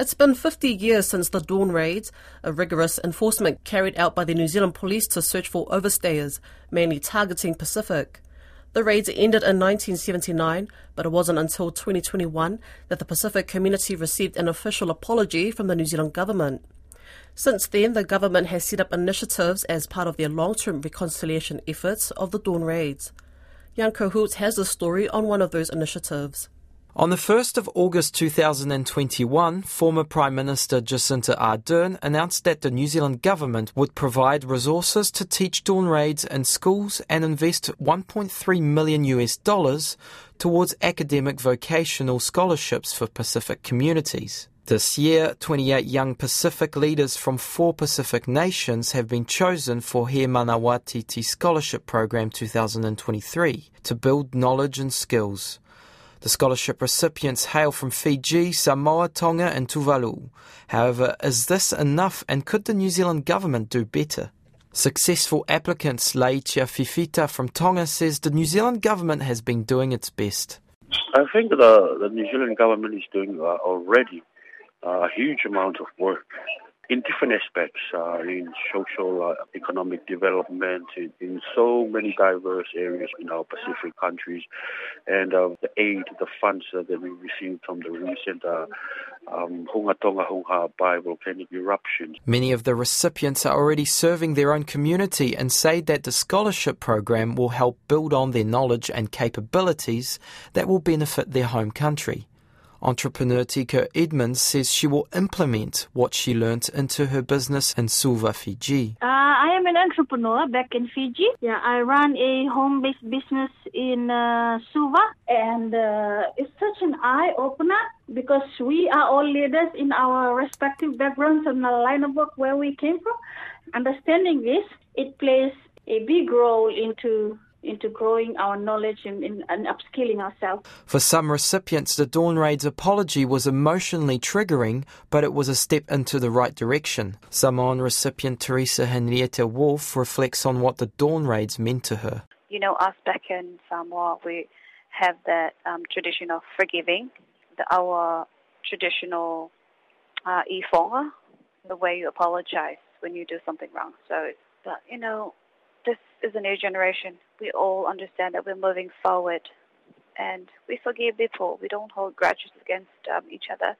It's been 50 years since the Dawn Raids, a rigorous enforcement carried out by the New Zealand Police to search for overstayers, mainly targeting Pacific. The raids ended in 1979, but it wasn't until 2021 that the Pacific community received an official apology from the New Zealand government. Since then, the government has set up initiatives as part of their long term reconciliation efforts of the Dawn Raids. Jan Kohut has a story on one of those initiatives. On the 1st of August 2021, former Prime Minister Jacinda Ardern announced that the New Zealand government would provide resources to teach dawn raids in schools and invest 1.3 million US dollars towards academic vocational scholarships for Pacific communities. This year, 28 young Pacific leaders from four Pacific nations have been chosen for He Manawatiti Scholarship Program 2023 to build knowledge and skills. The scholarship recipients hail from Fiji, Samoa, Tonga, and Tuvalu. However, is this enough and could the New Zealand government do better? Successful applicants Laitia Fifita from Tonga says the New Zealand government has been doing its best. I think the, the New Zealand government is doing uh, already a huge amount of work in different aspects, uh, in social, uh, economic development, in, in, so many diverse areas in our Pacific countries, and uh, the aid, the funds that we received from the recent uh, um, Hunga Tonga Hunga Ha'apai volcanic eruptions. Many of the recipients are already serving their own community and say that the scholarship program will help build on their knowledge and capabilities that will benefit their home country. Entrepreneur Tika Edmonds says she will implement what she learnt into her business in Suva, Fiji. Uh, I am an entrepreneur back in Fiji. Yeah, I run a home-based business in uh, Suva, and uh, it's such an eye-opener because we are all leaders in our respective backgrounds and the line of work where we came from. Understanding this, it plays a big role into into growing our knowledge and, and, and, upskilling ourselves. For some recipients, the Dawn Raid's apology was emotionally triggering, but it was a step into the right direction. Samoan recipient Teresa Henrietta Wolf reflects on what the Dawn Raids meant to her. You know, us back in Samoa, we have that um, tradition of forgiving, the, our traditional uh, ifoga, the way you apologize when you do something wrong. So, but you know, this is a new generation. We all understand that we're moving forward and we forgive people. We don't hold grudges against um, each other.